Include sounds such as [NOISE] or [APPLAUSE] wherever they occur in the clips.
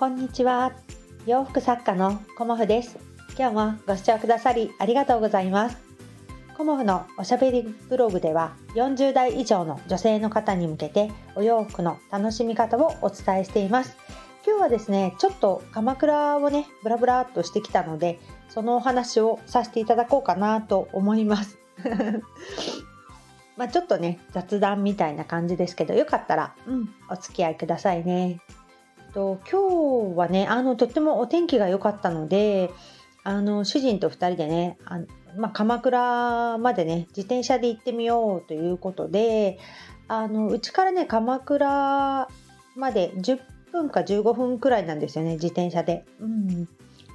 こんにちは。洋服作家のコモフです。今日もご視聴くださりありがとうございます。コモフのおしゃべりブログでは40代以上の女性の方に向けてお洋服の楽しみ方をお伝えしています。今日はですねちょっと鎌倉をねブラブラっとしてきたのでそのお話をさせていただこうかなと思います。[LAUGHS] まあちょっとね雑談みたいな感じですけどよかったら、うん、お付き合いくださいね。と今日はねあのとってもお天気が良かったのであの主人と2人でねあまあ、鎌倉までね自転車で行ってみようということでうちからね鎌倉まで10分か15分くらいなんですよね自転車で。うん、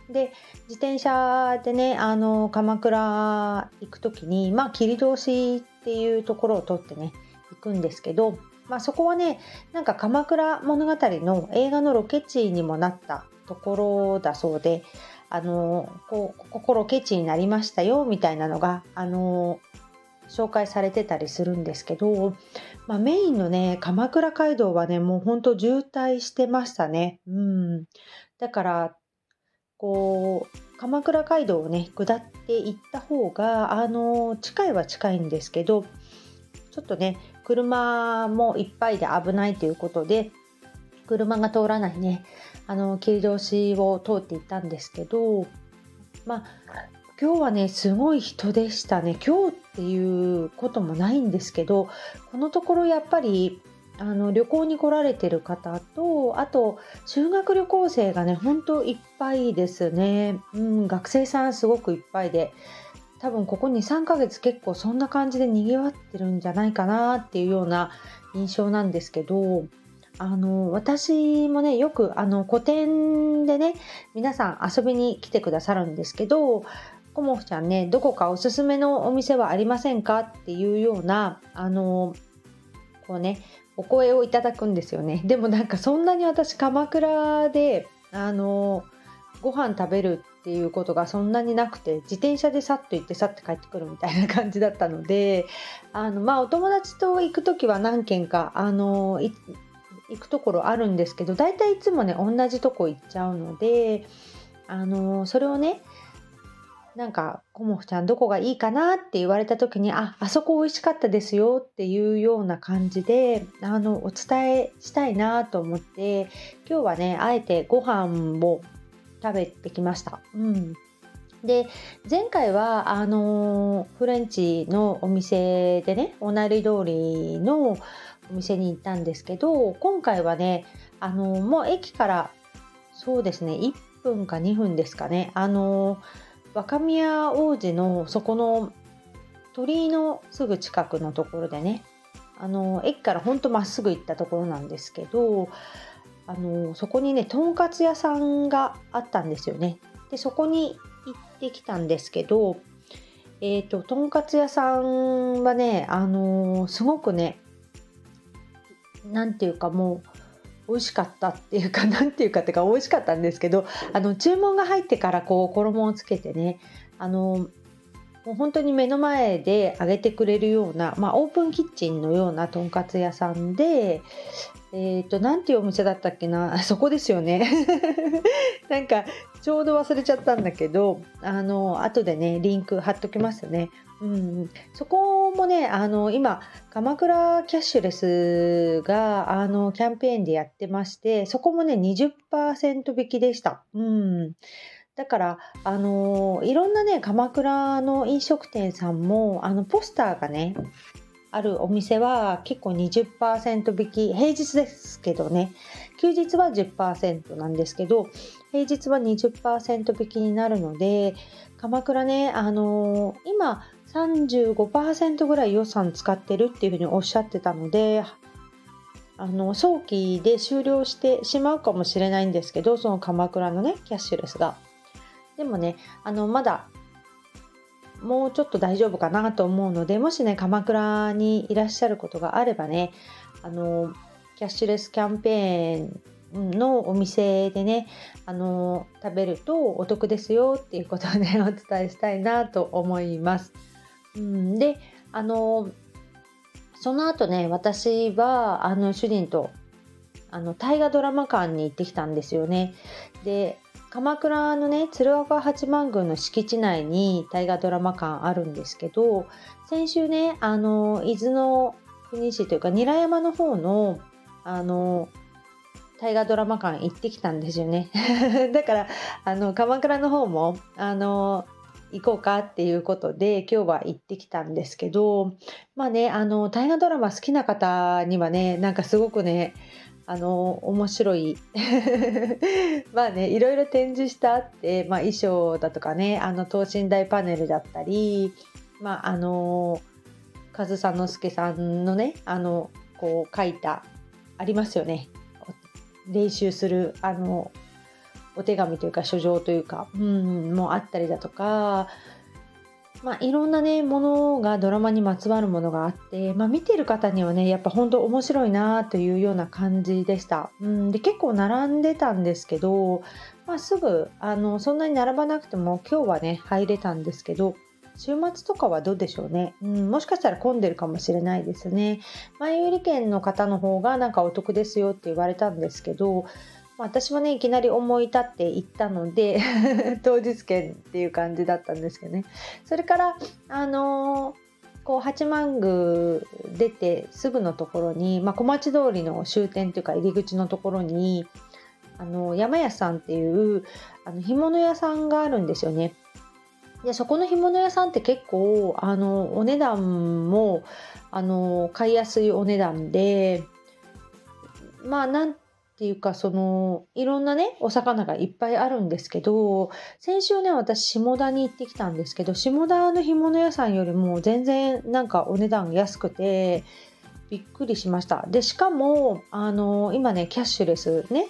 で自転車でねあの鎌倉行く時にまあ切通しっていうところを通ってね行くんですけどまあ、そこはねなんか鎌倉物語の映画のロケ地にもなったところだそうであのこうここロケ地になりましたよみたいなのがあの紹介されてたりするんですけど、まあ、メインのね鎌倉街道はねもうほんと渋滞してましたね。うん、だからこう鎌倉街道をね下っていった方があの近いは近いんですけどちょっとね車もいっぱいで危ないということで車が通らないね。あの切通しを通っていったんですけどまあ今日はねすごい人でしたね。今日っていうこともないんですけどこのところやっぱりあの旅行に来られてる方とあと修学旅行生がねほんといっぱいですね、うん、学生さんすごくいっぱいで多分ここ23ヶ月結構そんな感じでにぎわってるんじゃないかなっていうような印象なんですけどあの私もねよくあの個展でね皆さん遊びに来てくださるんですけどコモフちゃんねどこかおすすめのお店はありませんかっていうようなあのこうねお声をいただくんですよね。でもなんかそんなに私鎌倉であのご飯食べるっていうことがそんなになくて自転車でさっと行ってさって帰ってくるみたいな感じだったので [LAUGHS] あの、まあ、お友達と行く時は何軒かあの行くところあるんですけど大体いつもね同じとこ行っちゃうのであのそれをねなんか「コモフちゃんどこがいいかな?」って言われた時に「ああそこ美味しかったですよ」っていうような感じであのお伝えしたいなと思って今日はねあえてご飯を食べてきました。うんで前回はあのフレンチのお店でねおなり通りのお店に行ったんですけど今回はねあのもう駅からそうですね1分か2分ですかねあの若宮王子のそこの鳥居のすぐ近くのところでねあの駅からほんとまっすぐ行ったところなんですけどあのそこにねとんかつ屋さんがあったんですよね。でそこに行ってきたんですけどえっ、ー、ととんかつ屋さんはねあのすごくね何ていうかもう美味しかったっていうか [LAUGHS] 何ていうかっていうか美味しかったんですけどあの注文が入ってからこう衣をつけてねあのもう本当に目の前で揚げてくれるような、まあ、オープンキッチンのようなとんかつ屋さんでえっ、ー、と、なんていうお店だったっけな、[LAUGHS] そこですよね。[LAUGHS] なんか、ちょうど忘れちゃったんだけど、あの、後でね、リンク貼っときますね。うん、そこもね、あの、今、鎌倉キャッシュレスが、あの、キャンペーンでやってまして、そこもね、20%引きでした。うん。だから、あのいろんなね、鎌倉の飲食店さんも、あの、ポスターがね、あるお店は結構20%引き平日ですけどね休日は10%なんですけど平日は20%引きになるので鎌倉ねあのー、今35%ぐらい予算使ってるっていうふうにおっしゃってたのであの早期で終了してしまうかもしれないんですけどその鎌倉のねキャッシュレスが。でもねあのまだもうちょっと大丈夫かなと思うのでもしね鎌倉にいらっしゃることがあればねあのキャッシュレスキャンペーンのお店でねあの食べるとお得ですよっていうことをね [LAUGHS] お伝えしたいなと思います。うん、であのその後ね私はあの主人とあの大河ドラマ館に行ってきたんですよね。で鎌倉のね鶴岡八幡宮の敷地内に大河ドラマ館あるんですけど先週ねあの伊豆の国市というか韮山の方のあの大河ドラマ館行ってきたんですよね。[LAUGHS] だからあの鎌倉の方もあの行こうかっていうことで今日は行ってきたんですけどまあねあの大河ドラマ好きな方にはねなんかすごくねあの面白い。[LAUGHS] まあねいろいろ展示してあって、まあ、衣装だとかねあの等身大パネルだったりまああの上総之助さんのねあのこう書いたありますよね。練習するあのお手紙というか書状というか、うん、もあったりだとか、まあ、いろんなねものがドラマにまつわるものがあって、まあ、見てる方にはねやっぱ本当面白いなというような感じでした。うん、で結構並んでたんですけど、まあ、すぐあのそんなに並ばなくても今日はね入れたんですけど週末とかはどうでしょうね、うん、もしかしたら混んでるかもしれないですね。前売り券の方の方がなんかお得ですよって言われたんですけど私もねいきなり思い立って行ったので [LAUGHS] 当日券っていう感じだったんですけどねそれからあのーこう八幡宮出てすぐのところに、まあ、小町通りの終点というか入り口のところにあの山屋さんっていうあの干物屋さんがあるんですよね。でそこの干物屋さんって結構あのお値段もあの買いやすいお値段でまあなんっていうかそのいろんなねお魚がいっぱいあるんですけど先週ね私下田に行ってきたんですけど下田の干物屋さんよりも全然なんかお値段安くてびっくりしました。でしかもあの今ねキャッシュレスね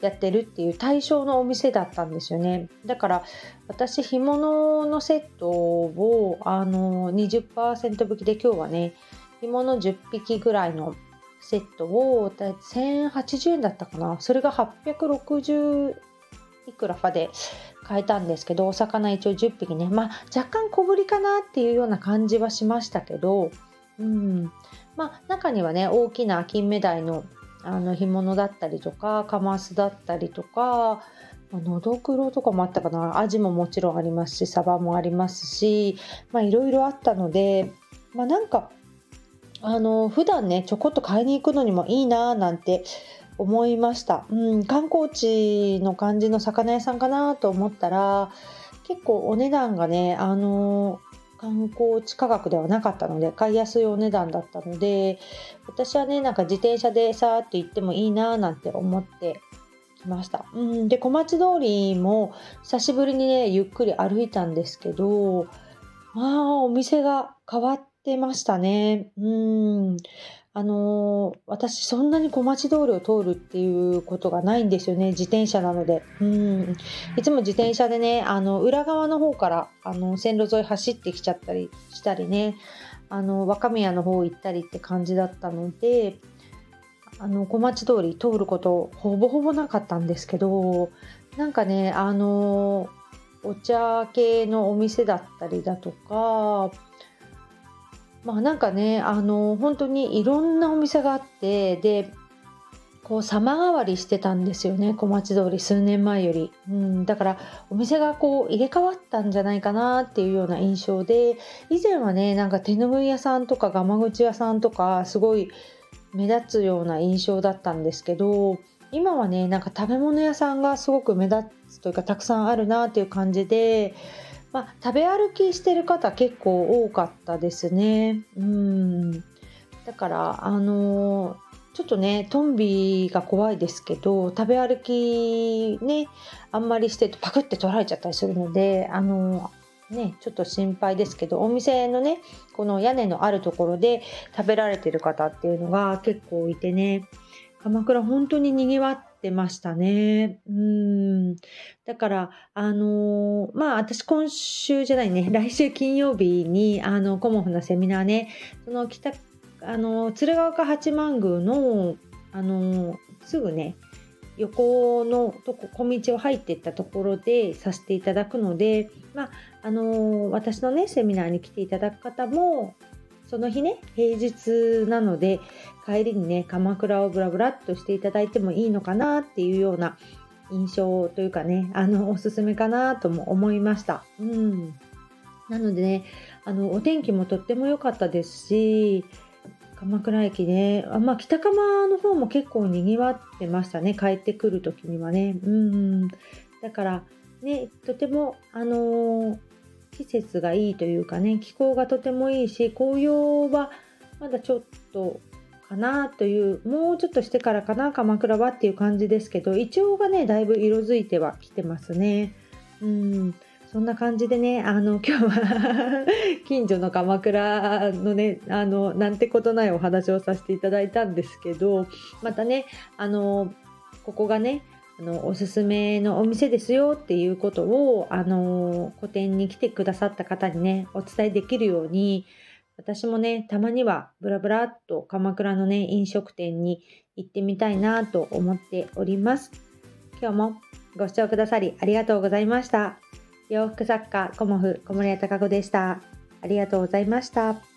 やってるっていう対象のお店だったんですよね。だから私干物のセットをあの20%引きで今日はね干物10匹ぐらいのセットを1080円だったかな。それが860いくらかで買えたんですけどお魚一応10匹ね。まあ若干小ぶりかなっていうような感じはしましたけどうん。まあ中にはね大きな金目鯛のあの干物だったりとかカマスだったりとかのどくろとかもあったかな。アジももちろんありますしサバもありますしまあいろいろあったのでまあなんかあの普段ねちょこっと買いに行くのにもいいなーなんて思いました、うん、観光地の感じの魚屋さんかなと思ったら結構お値段がねあの観光地価格ではなかったので買いやすいお値段だったので私はねなんか自転車でさーっと行ってもいいなーなんて思ってきました。うん、で小町通りも久しぶりにねゆっくり歩いたんですけどまあお店が変わってましたね。うん。あのー、私そんなに小町通りを通るっていうことがないんですよね。自転車なので。うん。いつも自転車でねあの裏側の方からあの線路沿い走ってきちゃったりしたりね。あの若宮の方行ったりって感じだったのであの小町通り通ることほぼほぼなかったんですけどなんかねあのお茶系のお店だったりだとかまあなんかねあの本当にいろんなお店があってでこう様変わりしてたんですよね小町通り数年前より、うん、だからお店がこう入れ替わったんじゃないかなっていうような印象で以前はねなんか手ぬぐい屋さんとかガマ口屋さんとかすごい目立つような印象だったんですけど今はねなんか食べ物屋さんがすごく目立つというかたくさんあるなっていう感じでまあ、食べ歩きしてる方結構多かったですね。うんだからあのちょっとねトンビが怖いですけど食べ歩きねあんまりしてるとパクって取られちゃったりするのであのねちょっと心配ですけどお店のねこの屋根のあるところで食べられてる方っていうのが結構いてね鎌倉本当ににぎわってましたね。うん。だから、あのー、まあ、私今週じゃないね、[LAUGHS] 来週金曜日に、あの、コモフのセミナーね、その北、あの、鶴岡八幡宮の、あのー、すぐね、横のとこ小道を入っていったところでさせていただくので、まああのー、私のねセミナーに来ていただく方もその日ね平日なので帰りにね鎌倉をブラブラっとしていただいてもいいのかなっていうような印象というかねあのおすすめかなとも思いました。うん。なのでねあのお天気もとっても良かったですし鎌倉駅ねあ、まあ、北鎌の方も結構にぎわってましたね帰ってくる時にはね。うん。だからねとてもあのー、季節がいいというかね気候がとてもいいし紅葉はまだちょっとかなというもうちょっとしてからかな鎌倉はっていう感じですけどイチョウがねだいぶ色づいてはきてますね。うん。そんな感じでねあの今日は [LAUGHS] 近所の鎌倉のねあのなんてことないお話をさせていただいたんですけどまたねあのここがねあのおすすめのお店ですよっていうことをあの個展に来てくださった方にねお伝えできるように私もねたまにはブラブラっと鎌倉のね飲食店に行ってみたいなと思っております。今日もご視聴くださりありがとうございました。洋服作家コモフ小森屋隆子でした。ありがとうございました。